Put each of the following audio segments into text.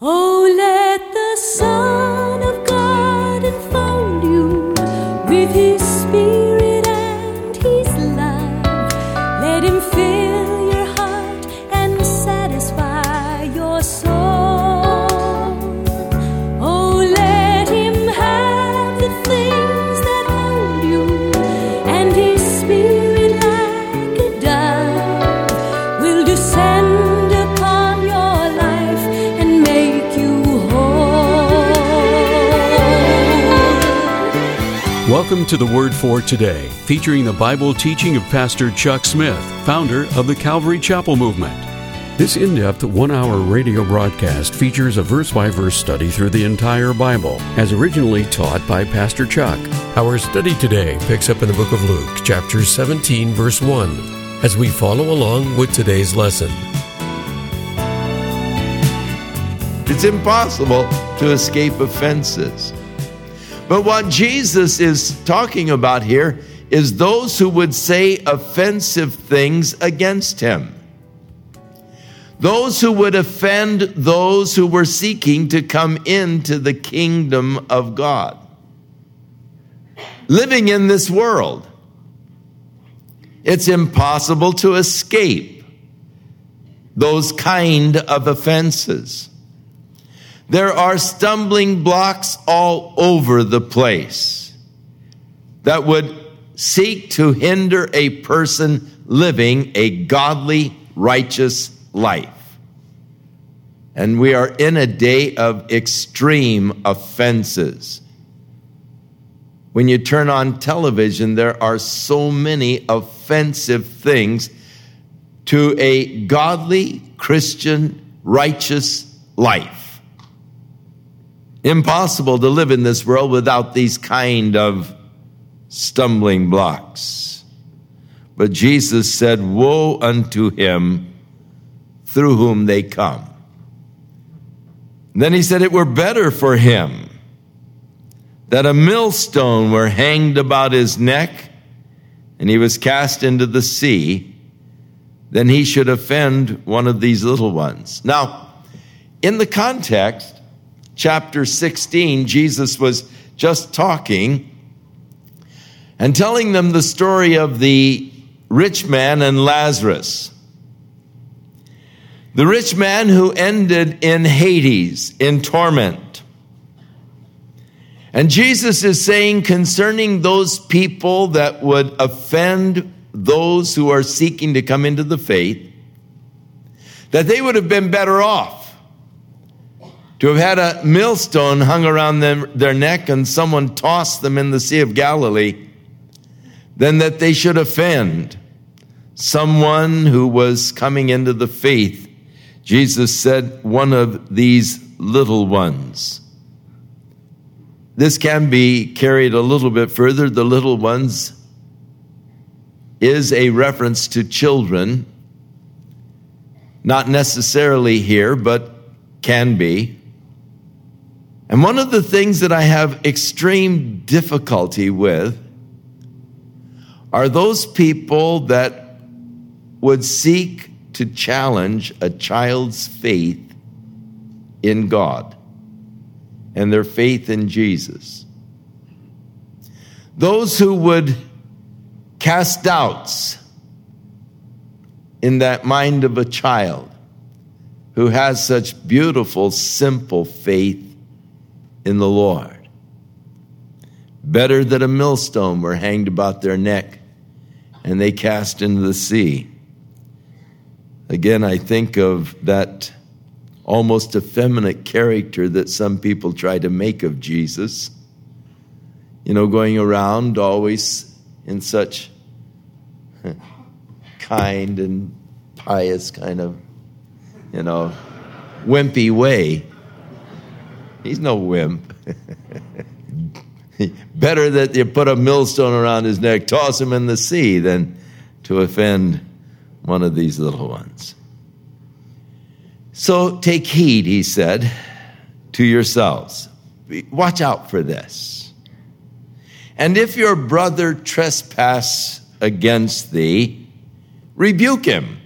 Oh, Welcome to the Word for Today, featuring the Bible teaching of Pastor Chuck Smith, founder of the Calvary Chapel Movement. This in depth one hour radio broadcast features a verse by verse study through the entire Bible, as originally taught by Pastor Chuck. Our study today picks up in the book of Luke, chapter 17, verse 1, as we follow along with today's lesson. It's impossible to escape offenses. But what Jesus is talking about here is those who would say offensive things against him. Those who would offend those who were seeking to come into the kingdom of God. Living in this world, it's impossible to escape those kind of offenses. There are stumbling blocks all over the place that would seek to hinder a person living a godly, righteous life. And we are in a day of extreme offenses. When you turn on television, there are so many offensive things to a godly, Christian, righteous life impossible to live in this world without these kind of stumbling blocks. But Jesus said, Woe unto him through whom they come. Then he said, It were better for him that a millstone were hanged about his neck and he was cast into the sea than he should offend one of these little ones. Now, in the context, chapter 16, Jesus was just talking and telling them the story of the rich man and Lazarus. The rich man who ended in Hades, in torment. And Jesus is saying concerning those people that would offend those who are seeking to come into the faith, that they would have been better off to have had a millstone hung around them, their neck and someone tossed them in the Sea of Galilee, than that they should offend someone who was coming into the faith. Jesus said, one of these little ones. This can be carried a little bit further. The little ones is a reference to children, not necessarily here, but can be. And one of the things that I have extreme difficulty with are those people that would seek to challenge a child's faith in God and their faith in Jesus. Those who would cast doubts in that mind of a child who has such beautiful, simple faith in the Lord. Better that a millstone were hanged about their neck and they cast into the sea. Again, I think of that almost effeminate character that some people try to make of Jesus. You know, going around always in such kind and pious kind of, you know, wimpy way. He's no wimp. Better that you put a millstone around his neck, toss him in the sea, than to offend one of these little ones. So take heed, he said, to yourselves. Watch out for this. And if your brother trespass against thee, rebuke him.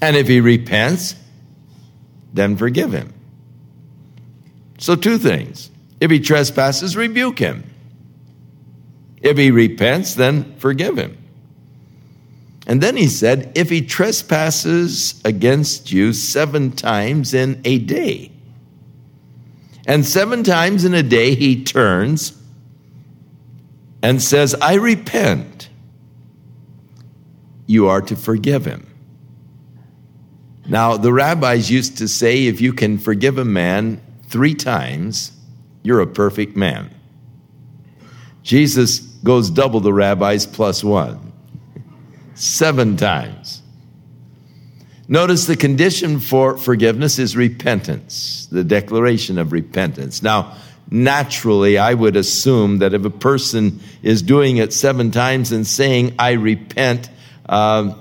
And if he repents, then forgive him. So, two things. If he trespasses, rebuke him. If he repents, then forgive him. And then he said, If he trespasses against you seven times in a day, and seven times in a day he turns and says, I repent, you are to forgive him. Now, the rabbis used to say if you can forgive a man three times, you're a perfect man. Jesus goes double the rabbis plus one, seven times. Notice the condition for forgiveness is repentance, the declaration of repentance. Now, naturally, I would assume that if a person is doing it seven times and saying, I repent, uh,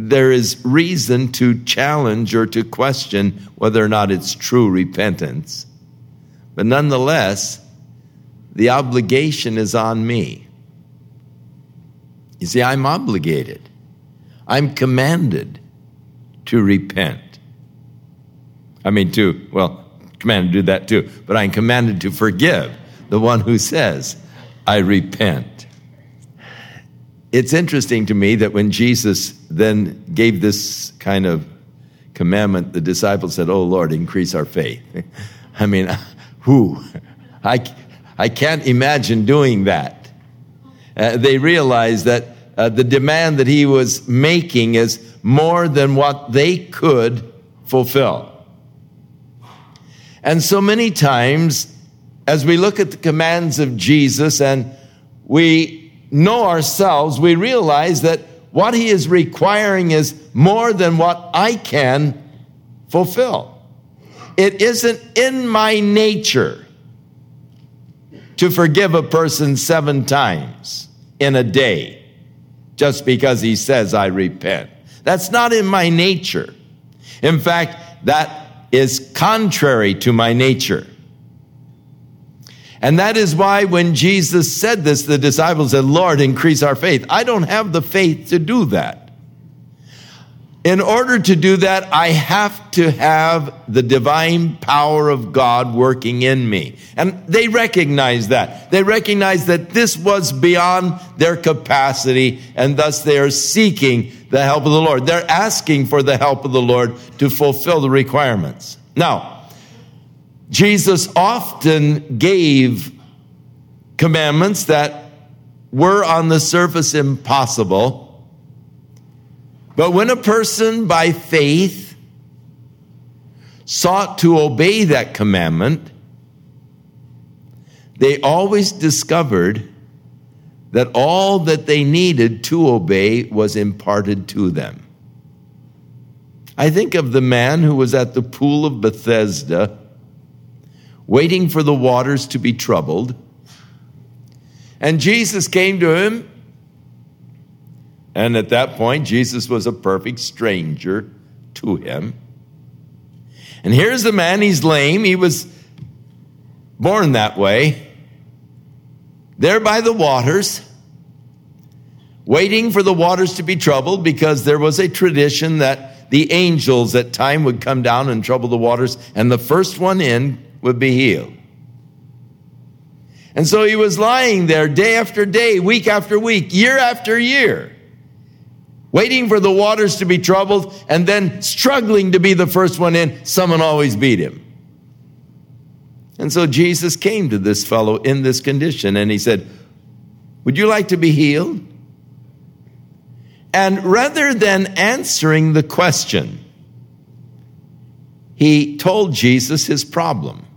there is reason to challenge or to question whether or not it's true repentance. But nonetheless, the obligation is on me. You see, I'm obligated, I'm commanded to repent. I mean, to, well, commanded to do that too, but I'm commanded to forgive the one who says, I repent it's interesting to me that when Jesus then gave this kind of commandment, the disciples said, Oh Lord, increase our faith. I mean, who? I, I can't imagine doing that. Uh, they realized that uh, the demand that he was making is more than what they could fulfill. And so many times, as we look at the commands of Jesus and we know ourselves, we realize that what He is requiring is more than what I can fulfill. It isn't in my nature to forgive a person seven times in a day just because he says, I repent. That's not in my nature. In fact, that is contrary to my nature. And that is why when Jesus said this, the disciples said, Lord, increase our faith. I don't have the faith to do that. In order to do that, I have to have the divine power of God working in me. And they recognize that. They recognize that this was beyond their capacity, and thus they are seeking the help of the Lord. They're asking for the help of the Lord to fulfill the requirements. Now, Jesus often gave commandments that were on the surface impossible. But when a person by faith sought to obey that commandment, they always discovered that all that they needed to obey was imparted to them. I think of the man who was at the pool of Bethesda waiting for the waters to be troubled. And Jesus came to him. And at that point, Jesus was a perfect stranger to him. And here's the man, he's lame. He was born that way. There by the waters, waiting for the waters to be troubled because there was a tradition that the angels at time would come down and trouble the waters, and the first one in would be healed. And so he was lying there day after day, week after week, year after year, waiting for the waters to be troubled and then struggling to be the first one in. Someone always beat him. And so Jesus came to this fellow in this condition and he said, Would you like to be healed? And rather than answering the question, he told Jesus his problem.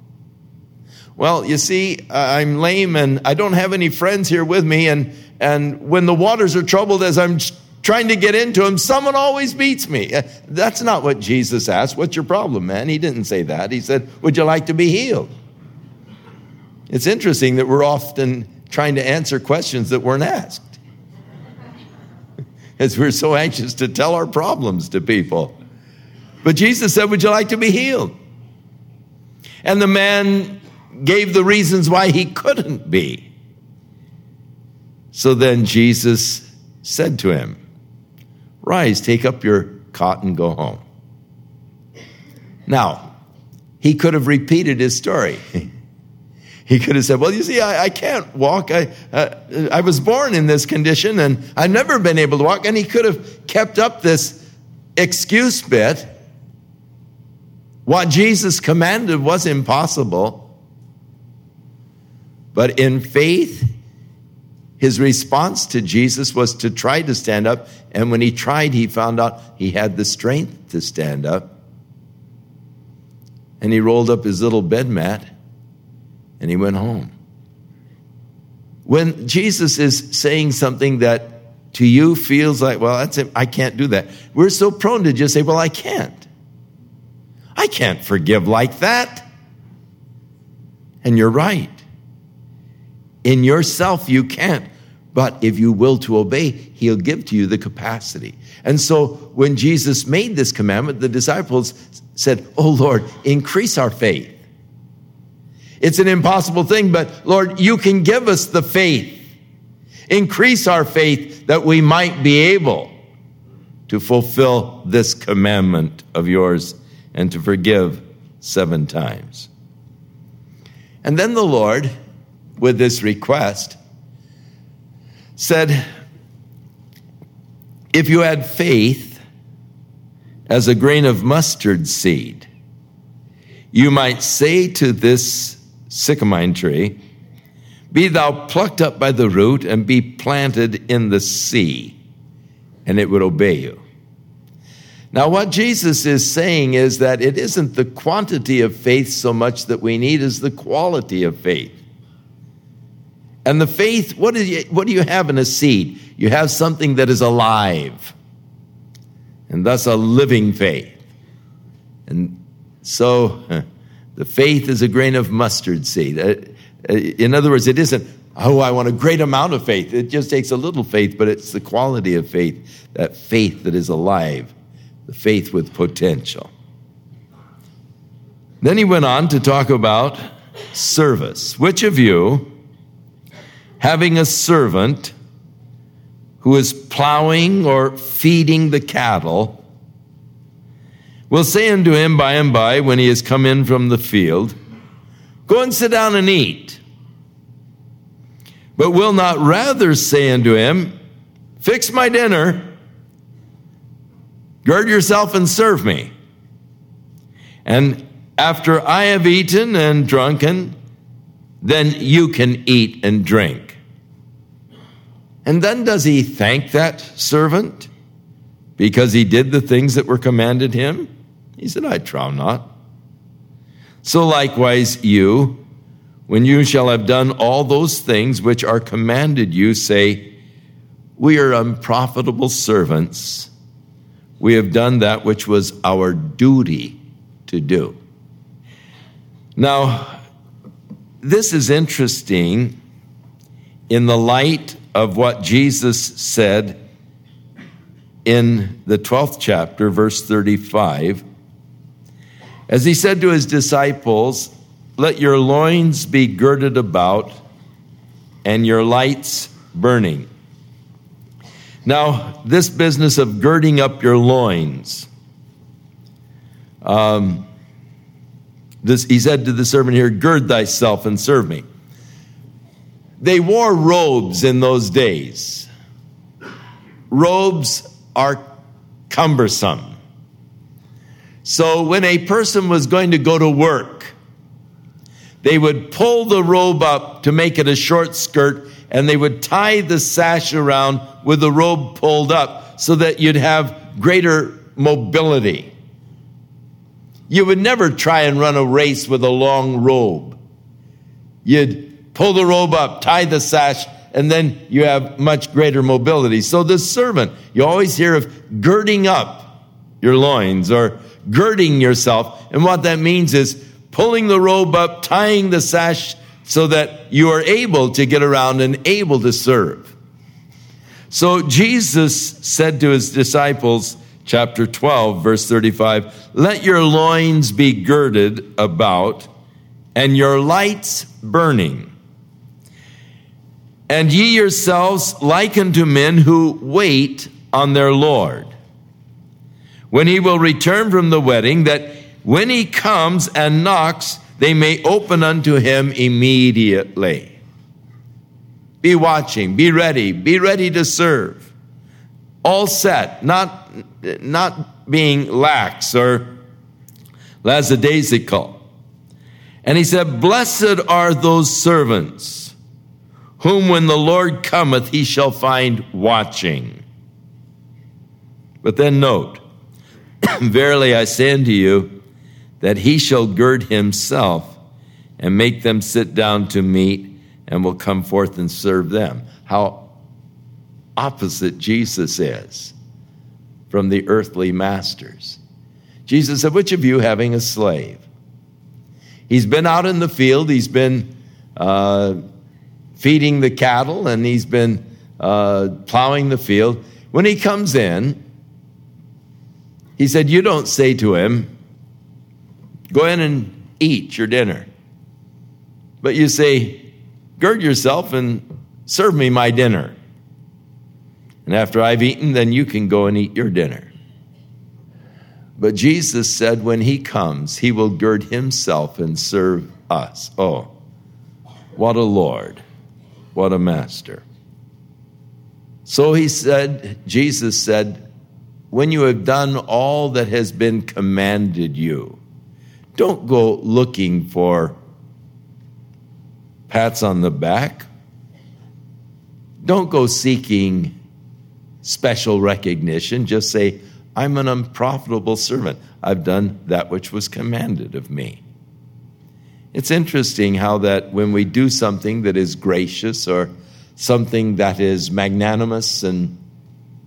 Well, you see, I'm lame and I don't have any friends here with me. And, and when the waters are troubled as I'm trying to get into them, someone always beats me. Uh, that's not what Jesus asked. What's your problem, man? He didn't say that. He said, Would you like to be healed? It's interesting that we're often trying to answer questions that weren't asked. As we're so anxious to tell our problems to people. But Jesus said, Would you like to be healed? And the man gave the reasons why he couldn't be. So then Jesus said to him, Rise, take up your cot and go home. Now, he could have repeated his story. he could have said, Well, you see, I, I can't walk. I, uh, I was born in this condition and I've never been able to walk. And he could have kept up this excuse bit. What Jesus commanded was impossible. But in faith, his response to Jesus was to try to stand up. And when he tried, he found out he had the strength to stand up. And he rolled up his little bed mat and he went home. When Jesus is saying something that to you feels like, well, that's it, I can't do that, we're so prone to just say, well, I can't. I can't forgive like that. And you're right. In yourself, you can't. But if you will to obey, he'll give to you the capacity. And so when Jesus made this commandment, the disciples said, Oh Lord, increase our faith. It's an impossible thing, but Lord, you can give us the faith. Increase our faith that we might be able to fulfill this commandment of yours and to forgive seven times. And then the Lord, with this request, said, If you had faith as a grain of mustard seed, you might say to this sycamine tree, Be thou plucked up by the root and be planted in the sea, and it would obey you. Now, what Jesus is saying is that it isn't the quantity of faith so much that we need as the quality of faith. And the faith, what you, what do you have in a seed? You have something that is alive, and thus a living faith. And so the faith is a grain of mustard seed. Uh, uh, in other words, it isn't, oh, I want a great amount of faith. It just takes a little faith, but it's the quality of faith, that faith that is alive the faith with potential. Then he went on to talk about service. Which of you, having a servant who is plowing or feeding the cattle, will say unto him by and by when he has come in from the field, Go and sit down and eat. But will not rather say unto him, Fix my dinner Gird yourself and serve me. And after I have eaten and drunken, then you can eat and drink. And then does he thank that servant because he did the things that were commanded him? He said, I trow not. So likewise, you, when you shall have done all those things which are commanded you, say, We are unprofitable servants we have done that which was our duty to do. Now, this is interesting in the light of what Jesus said in the 12th chapter, verse 35. As he said to his disciples, Let your loins be girded about and your lights burning. Now, this business of girding up your loins, um, this, he said to the servant here, Gird thyself and serve me. They wore robes in those days. Robes are cumbersome. So when a person was going to go to work, they would pull the robe up to make it a short skirt and they would tie the sash around with the robe pulled up so that you'd have greater mobility. You would never try and run a race with a long robe. You'd pull the robe up, tie the sash, and then you have much greater mobility. So, the servant, you always hear of girding up your loins or girding yourself. And what that means is pulling the robe up, tying the sash so that you are able to get around and able to serve. So Jesus said to his disciples, chapter 12, verse 35, let your loins be girded about and your lights burning. And ye yourselves like unto men who wait on their Lord, when he will return from the wedding, that when he comes and knocks, they may open unto him immediately. Be watching, be ready, be ready to serve. All set, not, not being lax or lackadaisical. And he said, Blessed are those servants whom when the Lord cometh he shall find watching. But then note, Verily I say unto you, that he shall gird himself and make them sit down to meat and will come forth and serve them. How opposite Jesus is from the earthly masters. Jesus said, Which of you having a slave? He's been out in the field, he's been uh, feeding the cattle, and he's been uh, plowing the field. When he comes in, he said, You don't say to him, Go in and eat your dinner. But you say, Gird yourself and serve me my dinner. And after I've eaten, then you can go and eat your dinner. But Jesus said, when he comes, he will gird himself and serve us. Oh, what a Lord, what a master. So he said, Jesus said, when you have done all that has been commanded you, don't go looking for pats on the back. Don't go seeking special recognition. Just say, I'm an unprofitable servant. I've done that which was commanded of me. It's interesting how that when we do something that is gracious or something that is magnanimous and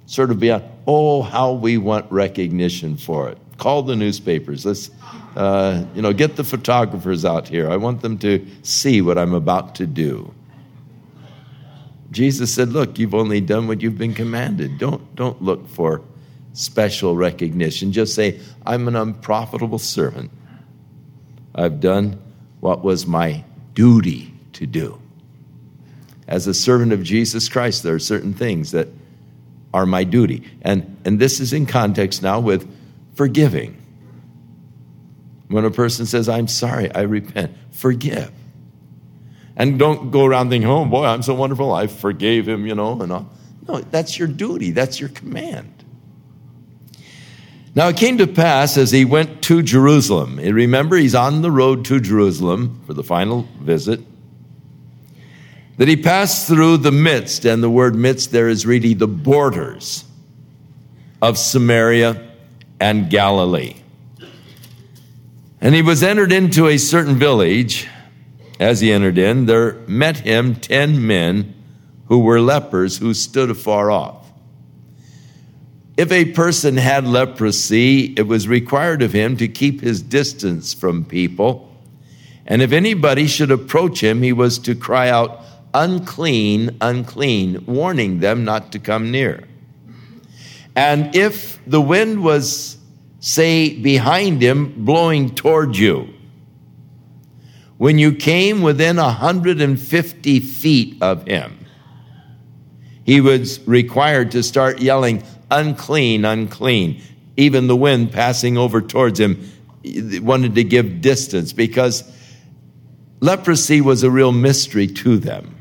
sort of beyond, oh, how we want recognition for it. Call the newspapers. Let's, uh, you know, get the photographers out here. I want them to see what I'm about to do. Jesus said, Look, you've only done what you've been commanded. Don't, don't look for special recognition. Just say, I'm an unprofitable servant. I've done what was my duty to do. As a servant of Jesus Christ, there are certain things that are my duty. And, and this is in context now with forgiving. When a person says, I'm sorry, I repent, forgive. And don't go around thinking, oh boy, I'm so wonderful, I forgave him, you know, and all. No, that's your duty, that's your command. Now it came to pass as he went to Jerusalem. And remember, he's on the road to Jerusalem for the final visit. That he passed through the midst, and the word midst there is really the borders of Samaria and Galilee. And he was entered into a certain village. As he entered in, there met him ten men who were lepers who stood afar off. If a person had leprosy, it was required of him to keep his distance from people. And if anybody should approach him, he was to cry out, unclean, unclean, warning them not to come near. And if the wind was, say, behind him, blowing toward you, when you came within 150 feet of him, he was required to start yelling, unclean, unclean. Even the wind passing over towards him wanted to give distance because leprosy was a real mystery to them.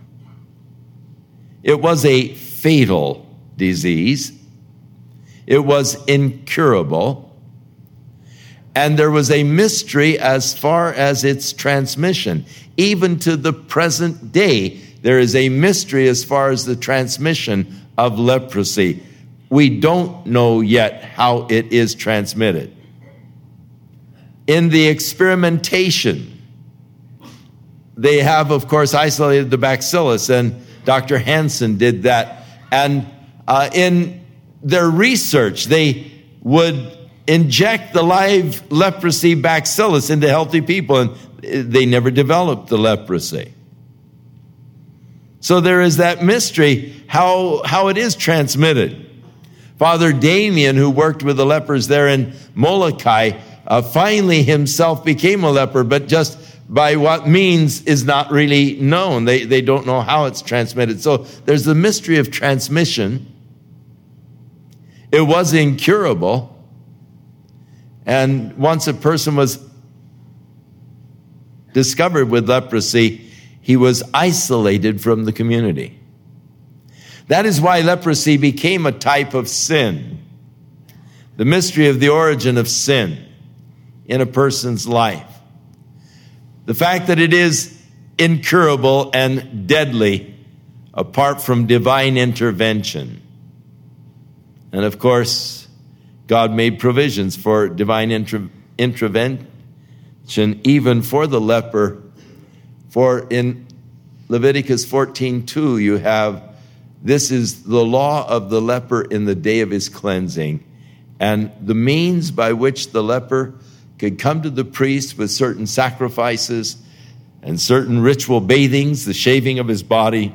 It was a fatal disease, it was incurable. And there was a mystery as far as its transmission. Even to the present day, there is a mystery as far as the transmission of leprosy we don't know yet how it is transmitted. In the experimentation, they have, of course, isolated the bacillus, and Dr. Hansen did that. And uh, in their research, they would inject the live leprosy bacillus into healthy people, and they never developed the leprosy. So there is that mystery how, how it is transmitted. Father Damien, who worked with the lepers there in Molokai, uh, finally himself became a leper, but just by what means is not really known. They, they don't know how it's transmitted. So there's the mystery of transmission. It was incurable. And once a person was discovered with leprosy, he was isolated from the community. That is why leprosy became a type of sin. The mystery of the origin of sin in a person's life. The fact that it is incurable and deadly apart from divine intervention. And of course, God made provisions for divine inter- intervention even for the leper. For in Leviticus 14:2 you have this is the law of the leper in the day of his cleansing. And the means by which the leper could come to the priest with certain sacrifices and certain ritual bathings, the shaving of his body,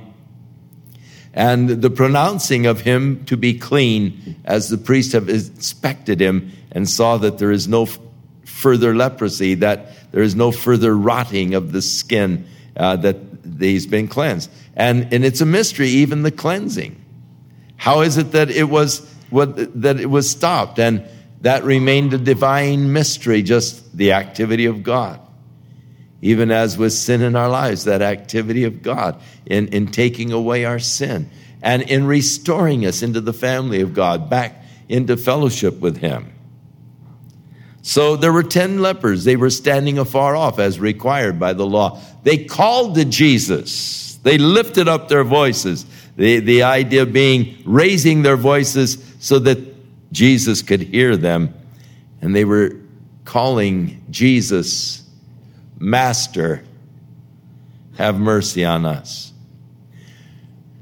and the pronouncing of him to be clean as the priest have inspected him and saw that there is no further leprosy, that there is no further rotting of the skin, uh, that he's been cleansed. And, and it's a mystery, even the cleansing. How is it that it was what, that it was stopped? And that remained a divine mystery, just the activity of God. Even as with sin in our lives, that activity of God in, in taking away our sin and in restoring us into the family of God, back into fellowship with Him. So there were 10 lepers. They were standing afar off as required by the law. They called to Jesus. They lifted up their voices. The, the idea being raising their voices so that Jesus could hear them. And they were calling Jesus, Master, have mercy on us.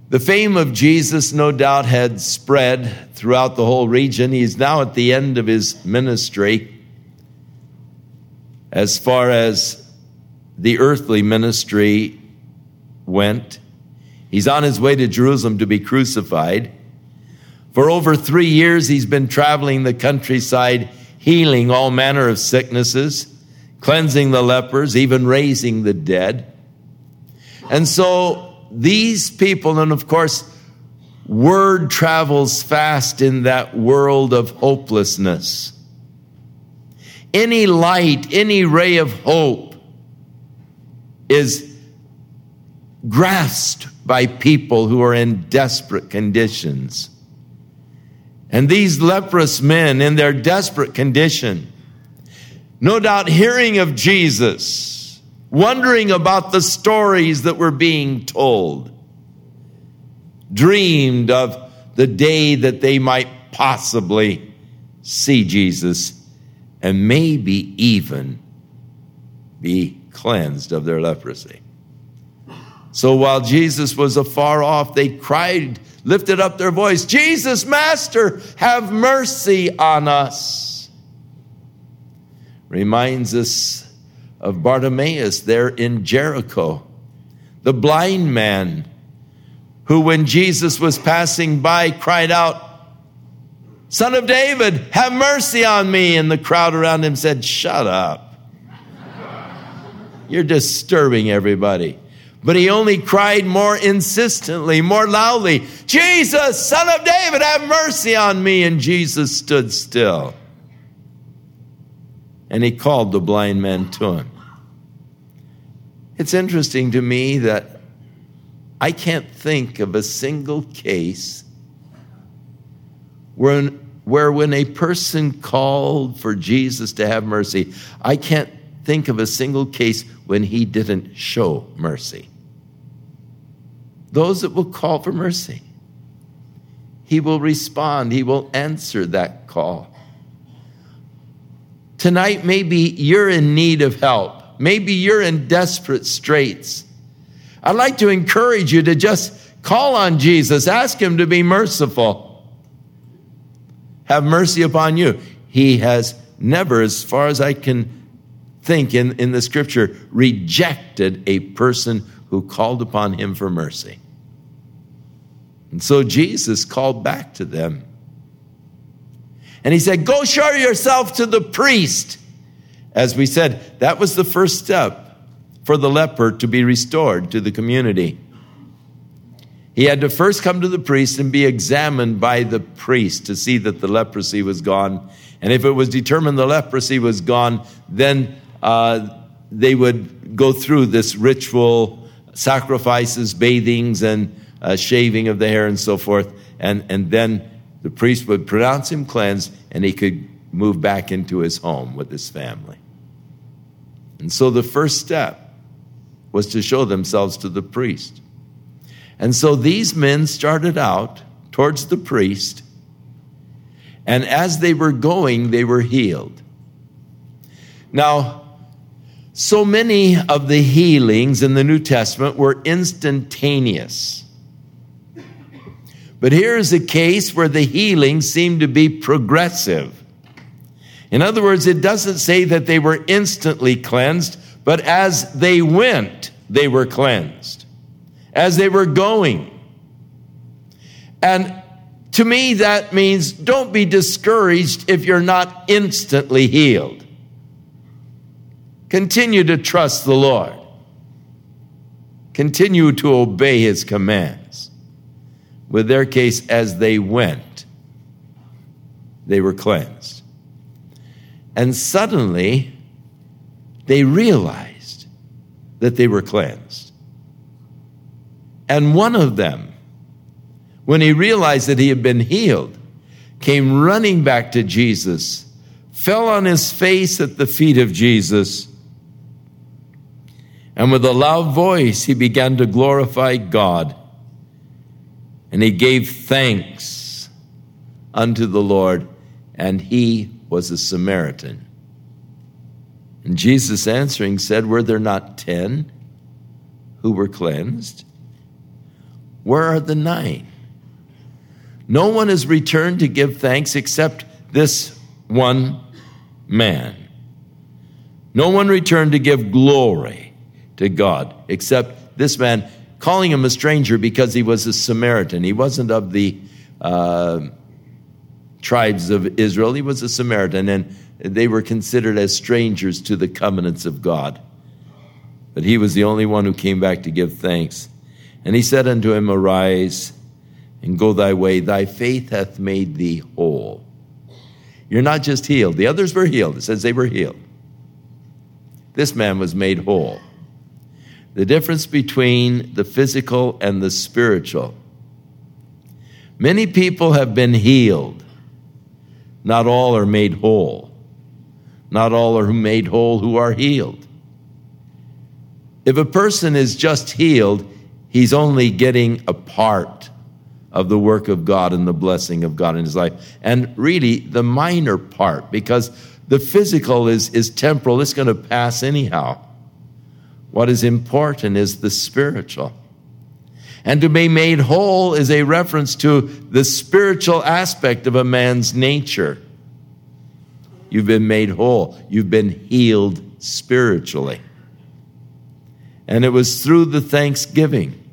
The fame of Jesus, no doubt, had spread throughout the whole region. He's now at the end of his ministry. As far as the earthly ministry went, he's on his way to Jerusalem to be crucified. For over three years, he's been traveling the countryside, healing all manner of sicknesses, cleansing the lepers, even raising the dead. And so these people, and of course, word travels fast in that world of hopelessness. Any light, any ray of hope is grasped by people who are in desperate conditions. And these leprous men, in their desperate condition, no doubt hearing of Jesus, wondering about the stories that were being told, dreamed of the day that they might possibly see Jesus and maybe even be cleansed of their leprosy. So while Jesus was afar off, they cried lifted up their voice, Jesus, Master, have mercy on us. Reminds us of Bartimaeus there in Jericho, the blind man who, when Jesus was passing by, cried out, Son of David, have mercy on me. And the crowd around him said, Shut up. You're disturbing everybody. But he only cried more insistently, more loudly, Jesus, son of David, have mercy on me. And Jesus stood still. And he called the blind man to him. It's interesting to me that I can't think of a single case where, where when a person called for Jesus to have mercy, I can't think of a single case when he didn't show mercy those that will call for mercy. He will respond, He will answer that call. Tonight, maybe you're in need of help. Maybe you're in desperate straits. I'd like to encourage you to just call on Jesus, ask Him to be merciful. Have mercy upon you. He has never, as far as I can think in, in the scripture, rejected a person who called upon Him for mercy. And so Jesus called back to them. And he said, Go show yourself to the priest. As we said, that was the first step for the leper to be restored to the community. He had to first come to the priest and be examined by the priest to see that the leprosy was gone. And if it was determined the leprosy was gone, then uh, they would go through this ritual sacrifices, bathings, and uh, shaving of the hair and so forth. And, and then the priest would pronounce him cleansed and he could move back into his home with his family. And so the first step was to show themselves to the priest. And so these men started out towards the priest, and as they were going, they were healed. Now, so many of the healings in the New Testament were instantaneous. But here is a case where the healing seemed to be progressive. In other words, it doesn't say that they were instantly cleansed, but as they went, they were cleansed as they were going. And to me, that means don't be discouraged if you're not instantly healed. Continue to trust the Lord. Continue to obey his commands. With their case, as they went, they were cleansed. And suddenly, they realized that they were cleansed. And one of them, when he realized that he had been healed, came running back to Jesus, fell on his face at the feet of Jesus, and with a loud voice he began to glorify God. And he gave thanks unto the Lord, and he was a Samaritan. And Jesus answering said, Were there not ten who were cleansed? Where are the nine? No one has returned to give thanks except this one man. No one returned to give glory to God except this man, calling him a stranger because he was a Samaritan. He wasn't of the uh, tribes of Israel, he was a Samaritan, and they were considered as strangers to the covenants of God. But he was the only one who came back to give thanks. And he said unto him, Arise and go thy way. Thy faith hath made thee whole. You're not just healed. The others were healed. It says they were healed. This man was made whole. The difference between the physical and the spiritual. Many people have been healed. Not all are made whole. Not all are made whole who are healed. If a person is just healed, he's only getting a part of the work of God and the blessing of God in his life. And really, the minor part, because the physical is, is temporal, it's going to pass anyhow. What is important is the spiritual. And to be made whole is a reference to the spiritual aspect of a man's nature. You've been made whole, you've been healed spiritually. And it was through the thanksgiving,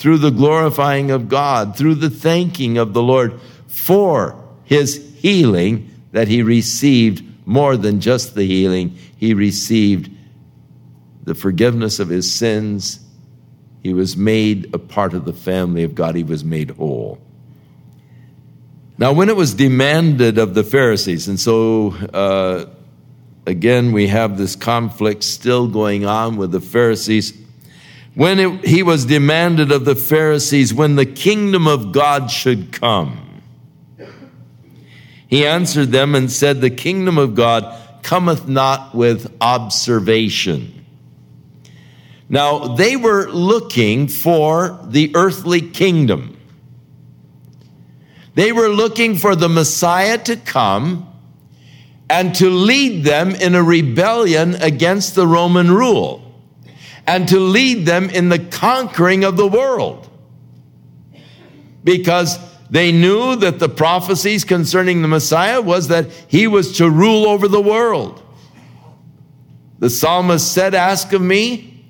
through the glorifying of God, through the thanking of the Lord for his healing that he received more than just the healing. He received the forgiveness of his sins. He was made a part of the family of God. He was made whole. Now, when it was demanded of the Pharisees, and so uh, again, we have this conflict still going on with the Pharisees. When it, he was demanded of the Pharisees when the kingdom of God should come, he answered them and said, The kingdom of God cometh not with observation. Now, they were looking for the earthly kingdom. They were looking for the Messiah to come and to lead them in a rebellion against the Roman rule and to lead them in the conquering of the world. Because they knew that the prophecies concerning the Messiah was that he was to rule over the world. The psalmist said, Ask of me,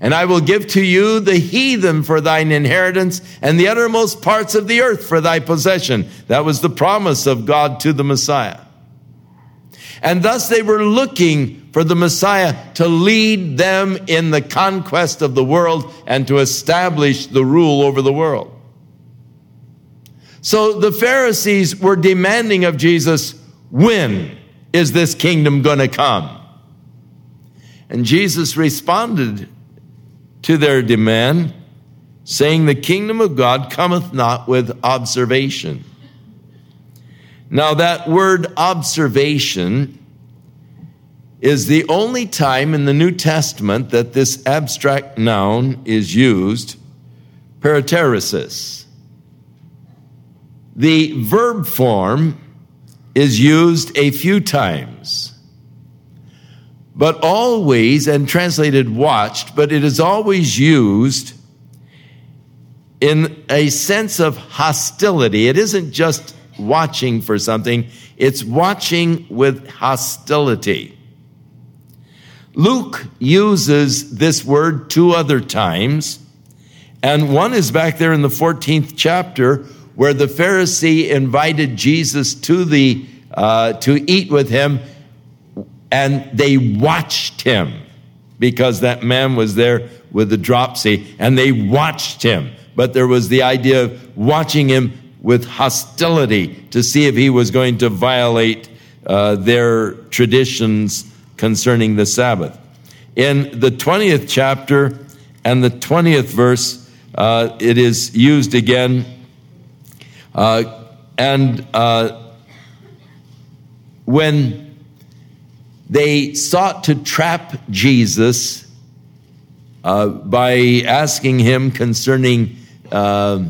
and I will give to you the heathen for thine inheritance and the uttermost parts of the earth for thy possession. That was the promise of God to the Messiah. And thus they were looking for the Messiah to lead them in the conquest of the world and to establish the rule over the world. So the Pharisees were demanding of Jesus, when is this kingdom going to come? And Jesus responded to their demand, saying, The kingdom of God cometh not with observation. Now, that word observation is the only time in the New Testament that this abstract noun is used, parateresis. The verb form is used a few times, but always, and translated watched, but it is always used in a sense of hostility. It isn't just watching for something, it's watching with hostility. Luke uses this word two other times, and one is back there in the 14th chapter where the Pharisee invited Jesus to the uh, to eat with him, and they watched him because that man was there with the dropsy, and they watched him. But there was the idea of watching him with hostility to see if he was going to violate uh, their traditions concerning the Sabbath. In the 20th chapter and the 20th verse, uh, it is used again. Uh, and uh, when they sought to trap Jesus uh, by asking him concerning uh,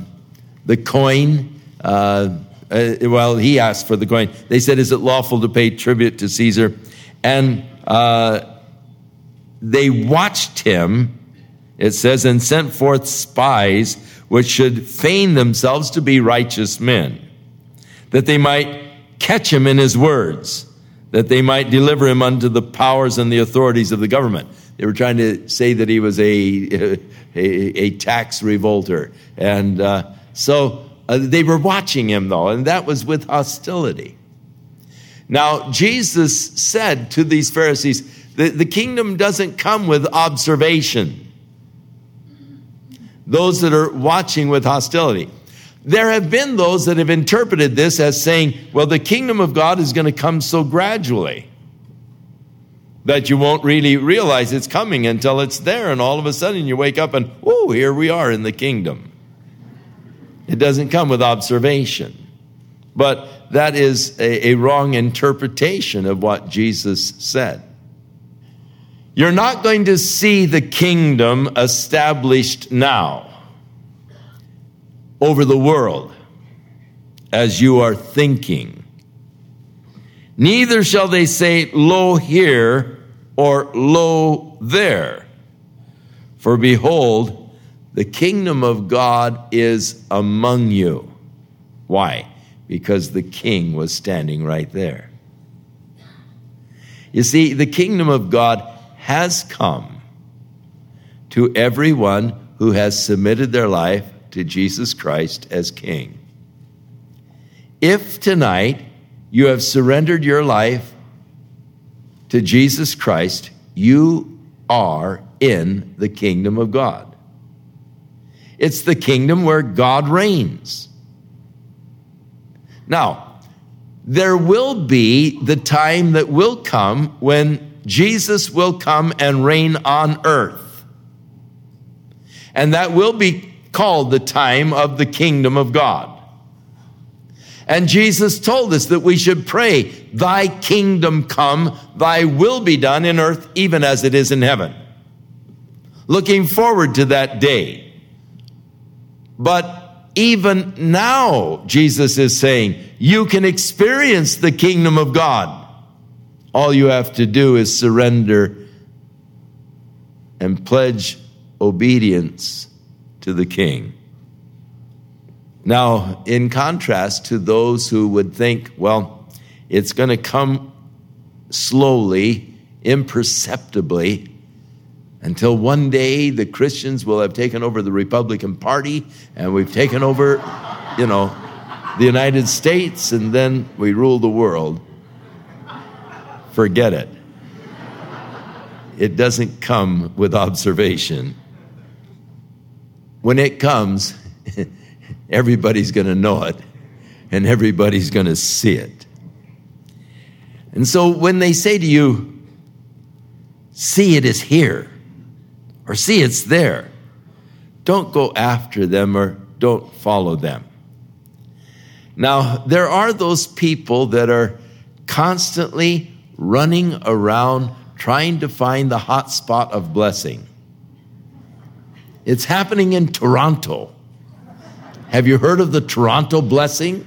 the coin, uh, uh, well, he asked for the coin. They said, Is it lawful to pay tribute to Caesar? And uh, they watched him, it says, and sent forth spies which should feign themselves to be righteous men, that they might catch him in his words, that they might deliver him unto the powers and the authorities of the government. They were trying to say that he was a, a, a tax revolter. And uh, so uh, they were watching him, though, and that was with hostility. Now, Jesus said to these Pharisees, the, the kingdom doesn't come with observation. Those that are watching with hostility. There have been those that have interpreted this as saying, well, the kingdom of God is going to come so gradually that you won't really realize it's coming until it's there, and all of a sudden you wake up and, oh, here we are in the kingdom. It doesn't come with observation. But that is a, a wrong interpretation of what Jesus said. You're not going to see the kingdom established now over the world as you are thinking. Neither shall they say, Lo here or Lo there. For behold, the kingdom of God is among you. Why? Because the king was standing right there. You see, the kingdom of God has come to everyone who has submitted their life to Jesus Christ as king. If tonight you have surrendered your life to Jesus Christ, you are in the kingdom of God. It's the kingdom where God reigns. Now, there will be the time that will come when Jesus will come and reign on earth. And that will be called the time of the kingdom of God. And Jesus told us that we should pray, Thy kingdom come, Thy will be done in earth, even as it is in heaven. Looking forward to that day. But even now, Jesus is saying, you can experience the kingdom of God. All you have to do is surrender and pledge obedience to the king. Now, in contrast to those who would think, well, it's going to come slowly, imperceptibly, until one day the Christians will have taken over the Republican Party and we've taken over, you know, the United States and then we rule the world. Forget it. it doesn't come with observation. When it comes, everybody's going to know it and everybody's going to see it. And so when they say to you, see it is here, or see it's there, don't go after them or don't follow them. Now, there are those people that are constantly running around trying to find the hot spot of blessing. It's happening in Toronto. Have you heard of the Toronto blessing?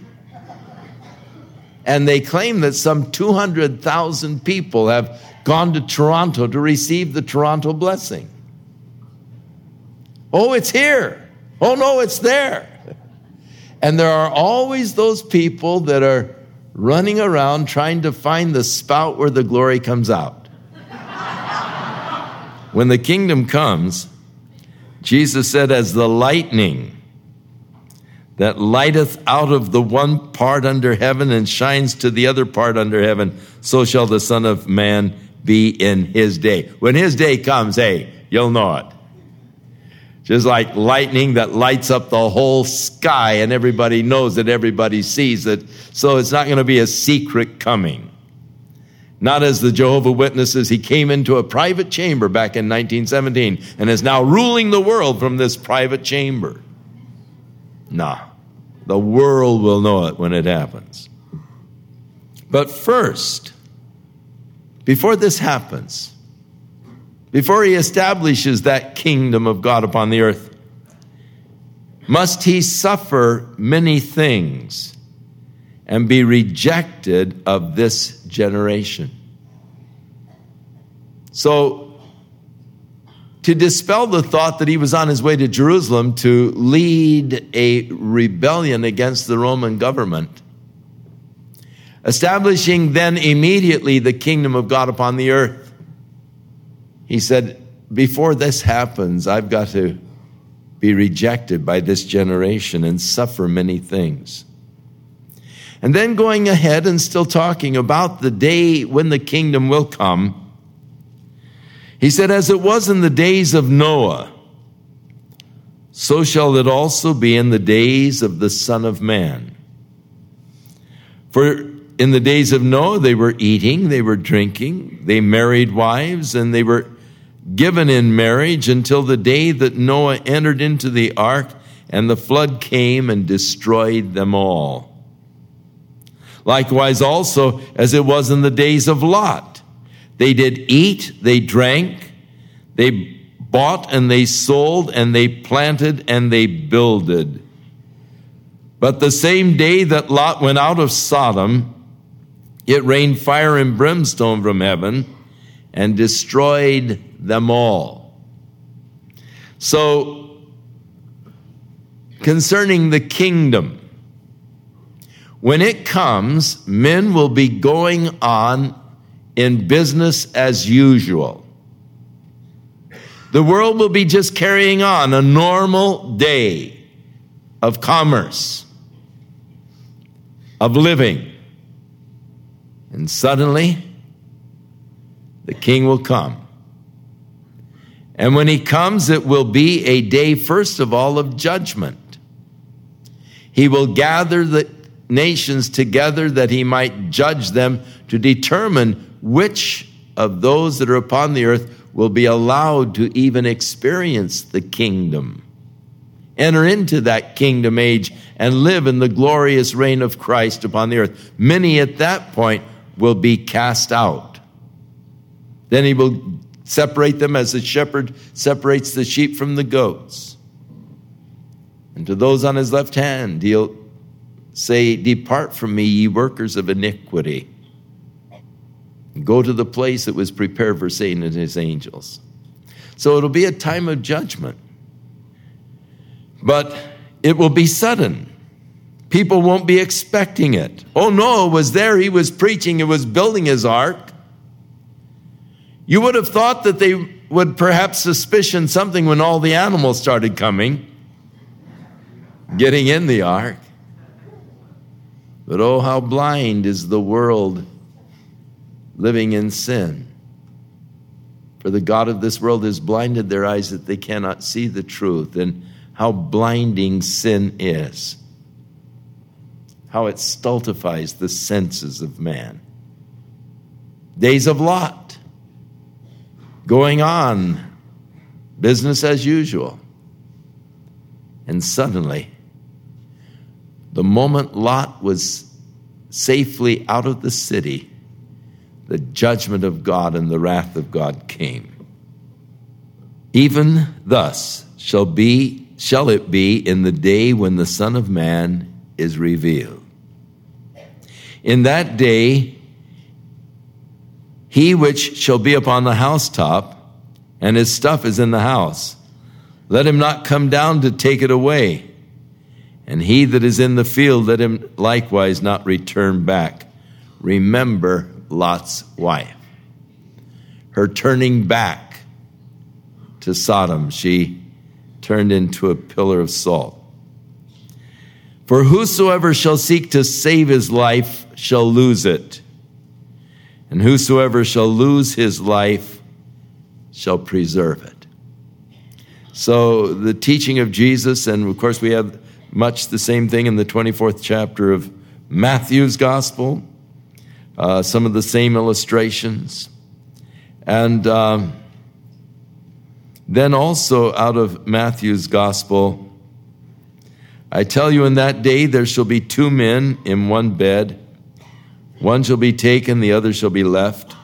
And they claim that some 200,000 people have gone to Toronto to receive the Toronto blessing. Oh, it's here. Oh, no, it's there. And there are always those people that are running around trying to find the spout where the glory comes out. when the kingdom comes, Jesus said, as the lightning that lighteth out of the one part under heaven and shines to the other part under heaven, so shall the Son of Man be in his day. When his day comes, hey, you'll know it. Just like lightning that lights up the whole sky and everybody knows that everybody sees it. So it's not going to be a secret coming. Not as the Jehovah Witnesses, he came into a private chamber back in 1917 and is now ruling the world from this private chamber. Nah, the world will know it when it happens. But first, before this happens, before he establishes that kingdom of God upon the earth, must he suffer many things and be rejected of this generation. So, to dispel the thought that he was on his way to Jerusalem to lead a rebellion against the Roman government, establishing then immediately the kingdom of God upon the earth, he said, Before this happens, I've got to be rejected by this generation and suffer many things. And then going ahead and still talking about the day when the kingdom will come, he said, As it was in the days of Noah, so shall it also be in the days of the Son of Man. For in the days of Noah, they were eating, they were drinking, they married wives, and they were given in marriage until the day that Noah entered into the ark and the flood came and destroyed them all. Likewise, also, as it was in the days of Lot, they did eat, they drank, they bought and they sold, and they planted and they builded. But the same day that Lot went out of Sodom, it rained fire and brimstone from heaven and destroyed them all. So, concerning the kingdom, when it comes, men will be going on in business as usual. The world will be just carrying on a normal day of commerce, of living. And suddenly, the king will come. And when he comes, it will be a day, first of all, of judgment. He will gather the nations together that he might judge them to determine which of those that are upon the earth will be allowed to even experience the kingdom, enter into that kingdom age, and live in the glorious reign of Christ upon the earth. Many at that point will be cast out. Then he will separate them as a shepherd separates the sheep from the goats. And to those on his left hand, he'll say, Depart from me, ye workers of iniquity. Go to the place that was prepared for Satan and his angels. So it'll be a time of judgment. But it will be sudden. People won't be expecting it. Oh, Noah was there. He was preaching. He was building his ark. You would have thought that they would perhaps suspicion something when all the animals started coming, getting in the ark. But oh, how blind is the world living in sin. For the God of this world has blinded their eyes that they cannot see the truth, and how blinding sin is, how it stultifies the senses of man. Days of Lot, going on, business as usual. And suddenly, the moment Lot was safely out of the city, the judgment of God and the wrath of God came. Even thus shall be shall it be in the day when the Son of Man is revealed. In that day he which shall be upon the housetop, and his stuff is in the house, let him not come down to take it away. And he that is in the field, let him likewise not return back. Remember Lot's wife. Her turning back to Sodom, she turned into a pillar of salt. For whosoever shall seek to save his life shall lose it, and whosoever shall lose his life shall preserve it. So, the teaching of Jesus, and of course, we have much the same thing in the 24th chapter of Matthew's Gospel, uh, some of the same illustrations. And um, then also out of Matthew's Gospel, I tell you, in that day there shall be two men in one bed. One shall be taken, the other shall be left.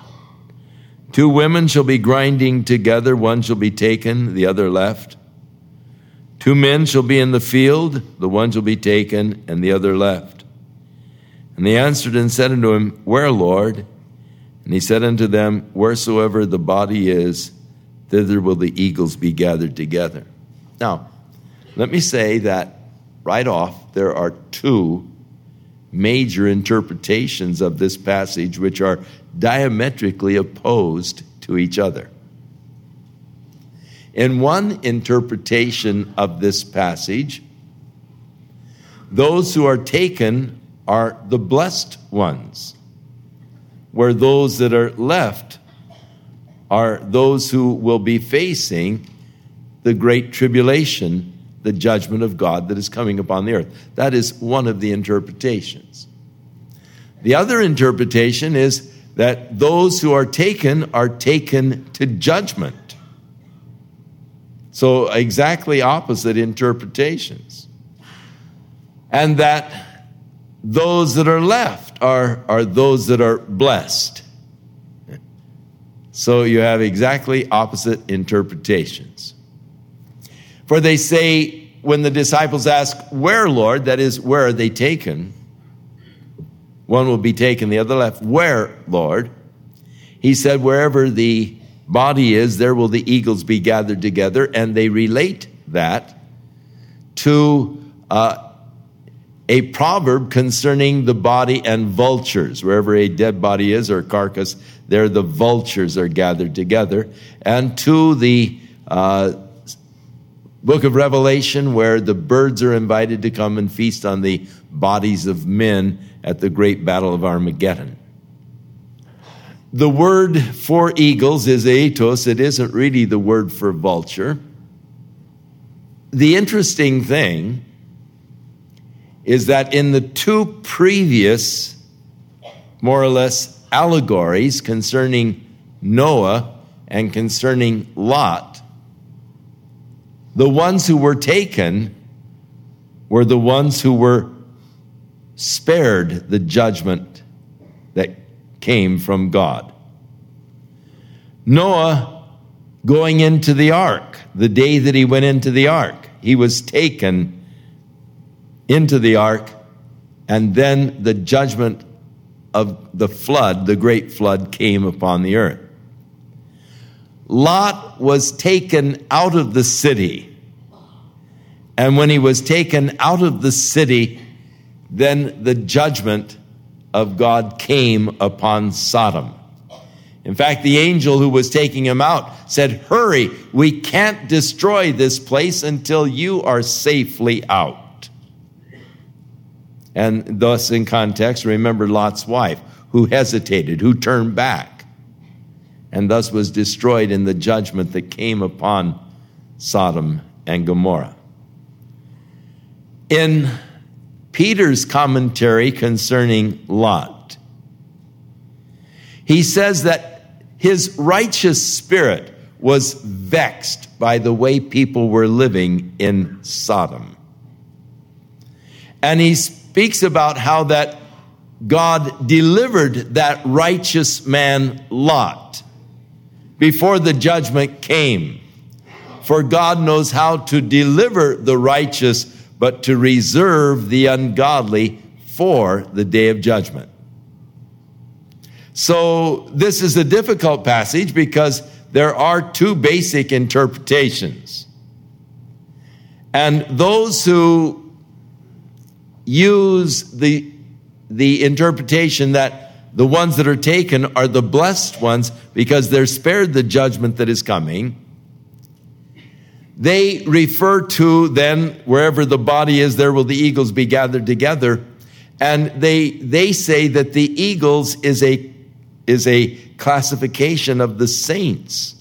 Two women shall be grinding together, one shall be taken, the other left. Two men shall be in the field, the one shall be taken, and the other left. And they answered and said unto him, Where, Lord? And he said unto them, Wheresoever the body is, thither will the eagles be gathered together. Now, let me say that right off, there are two major interpretations of this passage which are diametrically opposed to each other. In one interpretation of this passage, those who are taken are the blessed ones, where those that are left are those who will be facing the great tribulation, the judgment of God that is coming upon the earth. That is one of the interpretations. The other interpretation is that those who are taken are taken to judgment. So, exactly opposite interpretations. And that those that are left are, are those that are blessed. So, you have exactly opposite interpretations. For they say, when the disciples ask, Where, Lord? That is, where are they taken? One will be taken, the other left. Where, Lord? He said, Wherever the body is, there will the eagles be gathered together. And they relate that to uh, a proverb concerning the body and vultures. Wherever a dead body is or carcass, there the vultures are gathered together. And to the uh, book of Revelation, where the birds are invited to come and feast on the bodies of men at the great battle of Armageddon. The word for eagles is aetos. It isn't really the word for vulture. The interesting thing is that in the two previous, more or less, allegories concerning Noah and concerning Lot, the ones who were taken were the ones who were spared the judgment that came from God. Noah going into the ark, the day that he went into the ark, he was taken into the ark, and then the judgment of the flood, the great flood, came upon the earth. Lot was taken out of the city. And when he was taken out of the city, then the judgment of God came upon Sodom. In fact, the angel who was taking him out said, Hurry, we can't destroy this place until you are safely out. And thus, in context, remember Lot's wife, who hesitated, who turned back. And thus was destroyed in the judgment that came upon Sodom and Gomorrah. In Peter's commentary concerning Lot, he says that his righteous spirit was vexed by the way people were living in Sodom. And he speaks about how that God delivered that righteous man Lot before the judgment came. For God knows how to deliver the righteous, but to reserve the ungodly for the day of judgment. So, this is a difficult passage because there are two basic interpretations. And those who use the, the interpretation that the ones that are taken are the blessed ones because they're spared the judgment that is coming. They refer to then wherever the body is, there will the eagles be gathered together. And they, they say that the eagles is a, is a classification of the saints,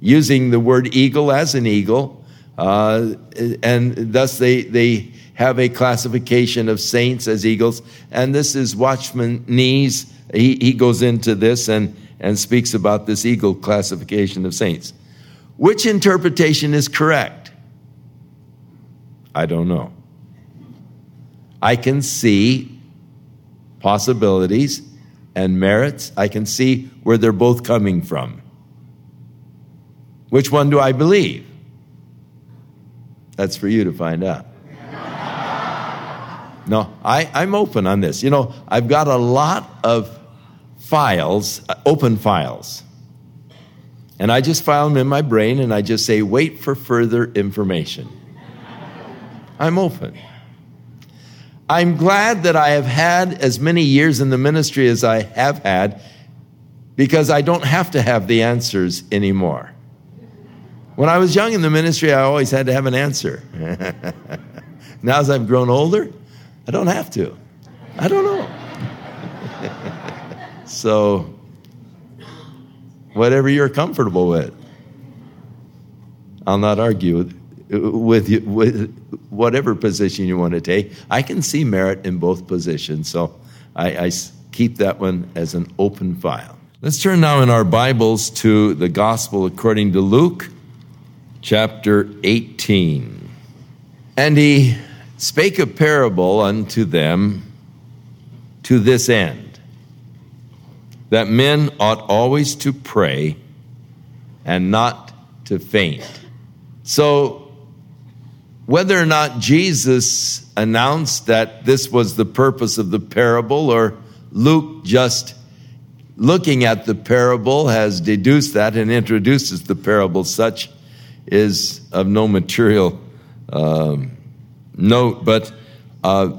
using the word eagle as an eagle. Uh, and thus they, they have a classification of saints as eagles. And this is Watchman Nee's he, he goes into this and, and speaks about this eagle classification of saints. Which interpretation is correct? I don't know. I can see possibilities and merits. I can see where they're both coming from. Which one do I believe? That's for you to find out. No, I, I'm open on this. You know, I've got a lot of files, uh, open files. And I just file them in my brain and I just say, wait for further information. I'm open. I'm glad that I have had as many years in the ministry as I have had because I don't have to have the answers anymore. When I was young in the ministry, I always had to have an answer. now, as I've grown older, I don't have to. I don't know. So, whatever you're comfortable with, I'll not argue with, with, you, with whatever position you want to take. I can see merit in both positions, so I, I keep that one as an open file. Let's turn now in our Bibles to the Gospel according to Luke, chapter 18. And he spake a parable unto them to this end that men ought always to pray and not to faint. So, whether or not Jesus announced that this was the purpose of the parable, or Luke just looking at the parable has deduced that and introduces the parable, such is of no material um, note. But uh,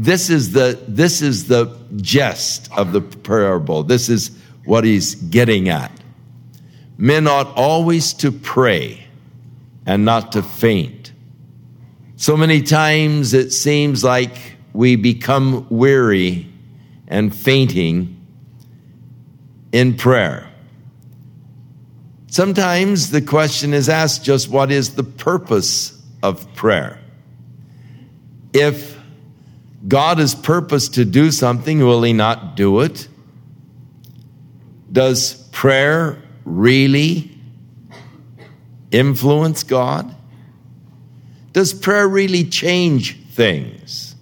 this is the this is the gist of the parable. This is what he's getting at. Men ought always to pray and not to faint. So many times it seems like we become weary and fainting in prayer. Sometimes the question is asked just what is the purpose of prayer? If God has purposed to do something, will He not do it? Does prayer really influence God? Does prayer really change things?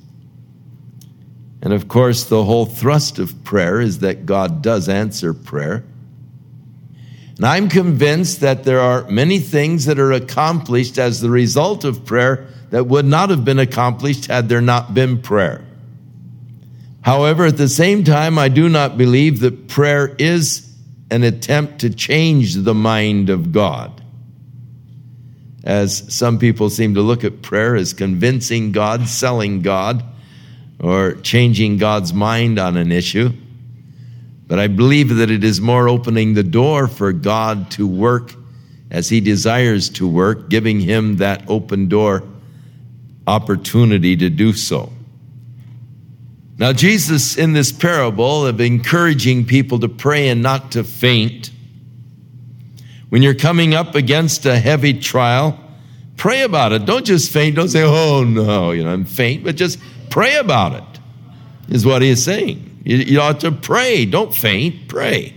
And of course, the whole thrust of prayer is that God does answer prayer. And I'm convinced that there are many things that are accomplished as the result of prayer that would not have been accomplished had there not been prayer. However, at the same time, I do not believe that prayer is an attempt to change the mind of God. As some people seem to look at prayer as convincing God, selling God, or changing God's mind on an issue. But I believe that it is more opening the door for God to work as He desires to work, giving Him that open door opportunity to do so. Now, Jesus, in this parable of encouraging people to pray and not to faint, When you're coming up against a heavy trial, pray about it. Don't just faint. Don't say, oh no, you know, I'm faint, but just pray about it, is what he is saying. You, you ought to pray. Don't faint, pray.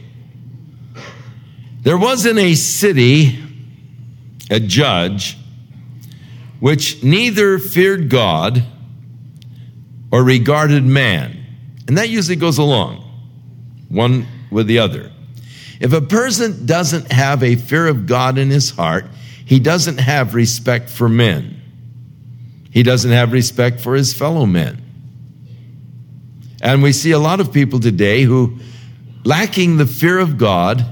There was in a city a judge which neither feared God or regarded man. And that usually goes along, one with the other. If a person doesn't have a fear of God in his heart, he doesn't have respect for men. He doesn't have respect for his fellow men. And we see a lot of people today who, lacking the fear of God,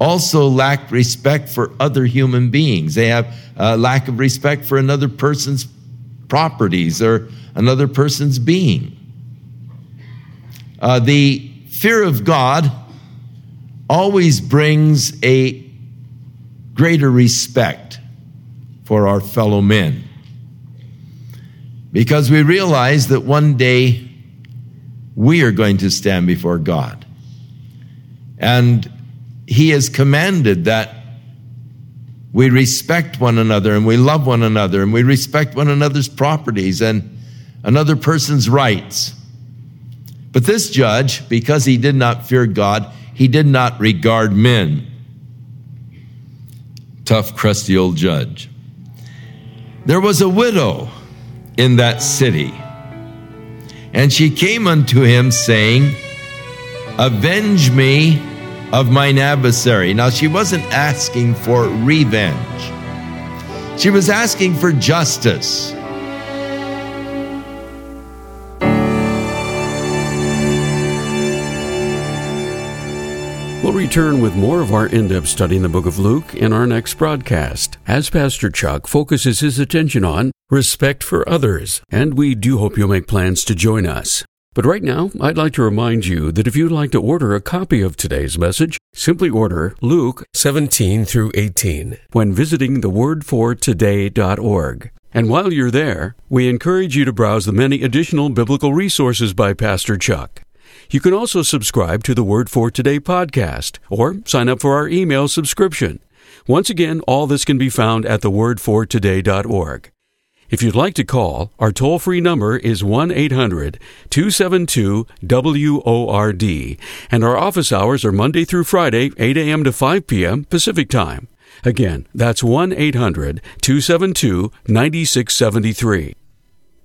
also lack respect for other human beings. They have a lack of respect for another person's properties or another person's being. Uh, the fear of God always brings a greater respect for our fellow men because we realize that one day we are going to stand before God. And He has commanded that we respect one another and we love one another and we respect one another's properties and another person's rights. But this judge, because he did not fear God, he did not regard men. Tough, crusty old judge. There was a widow in that city, and she came unto him, saying, Avenge me of mine adversary. Now, she wasn't asking for revenge, she was asking for justice. We'll return with more of our in depth study in the book of Luke in our next broadcast, as Pastor Chuck focuses his attention on respect for others, and we do hope you'll make plans to join us. But right now, I'd like to remind you that if you'd like to order a copy of today's message, simply order Luke 17 through 18 when visiting thewordfortoday.org. And while you're there, we encourage you to browse the many additional biblical resources by Pastor Chuck. You can also subscribe to the Word for Today podcast or sign up for our email subscription. Once again, all this can be found at thewordfortoday.org. If you'd like to call, our toll free number is 1 800 272 WORD, and our office hours are Monday through Friday, 8 a.m. to 5 p.m. Pacific Time. Again, that's 1 800 272 9673.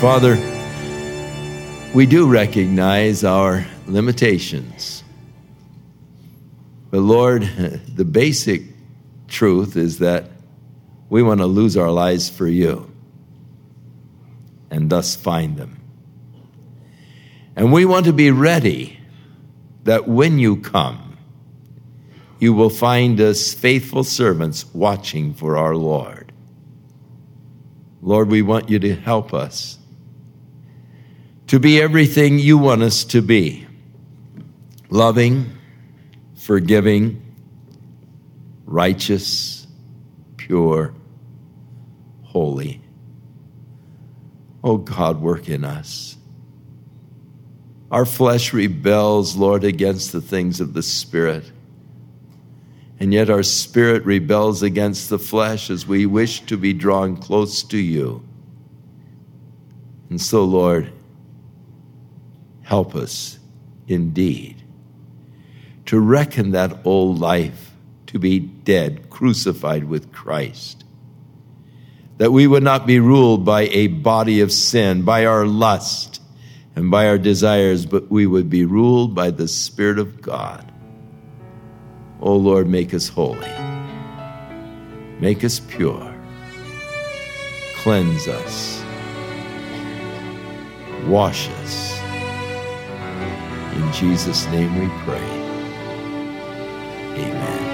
Father, we do recognize our limitations. But Lord, the basic truth is that we want to lose our lives for you and thus find them. And we want to be ready that when you come, you will find us faithful servants watching for our Lord. Lord, we want you to help us to be everything you want us to be loving, forgiving, righteous, pure, holy. Oh God, work in us. Our flesh rebels, Lord, against the things of the Spirit. And yet our spirit rebels against the flesh as we wish to be drawn close to you. And so, Lord, help us indeed to reckon that old life to be dead, crucified with Christ. That we would not be ruled by a body of sin, by our lust and by our desires, but we would be ruled by the Spirit of God. Oh Lord, make us holy. Make us pure. Cleanse us. Wash us In Jesus' name we pray. Amen.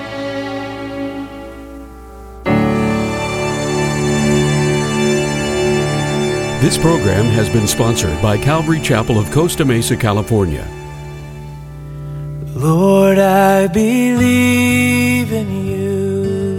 This program has been sponsored by Calvary Chapel of Costa Mesa, California. Lord, I believe in you.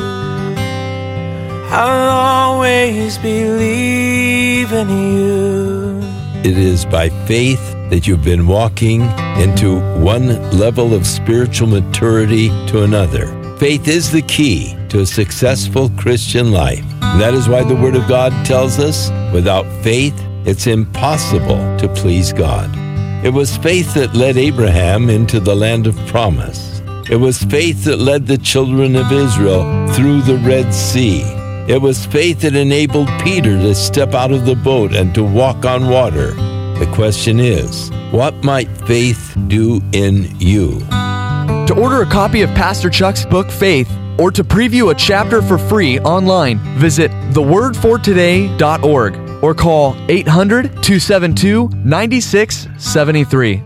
I'll always believe in you. It is by faith that you've been walking into one level of spiritual maturity to another. Faith is the key to a successful Christian life. And that is why the Word of God tells us without faith, it's impossible to please God. It was faith that led Abraham into the land of promise. It was faith that led the children of Israel through the Red Sea. It was faith that enabled Peter to step out of the boat and to walk on water. The question is, what might faith do in you? To order a copy of Pastor Chuck's book Faith or to preview a chapter for free online, visit thewordfortoday.org or call 800 272 9673.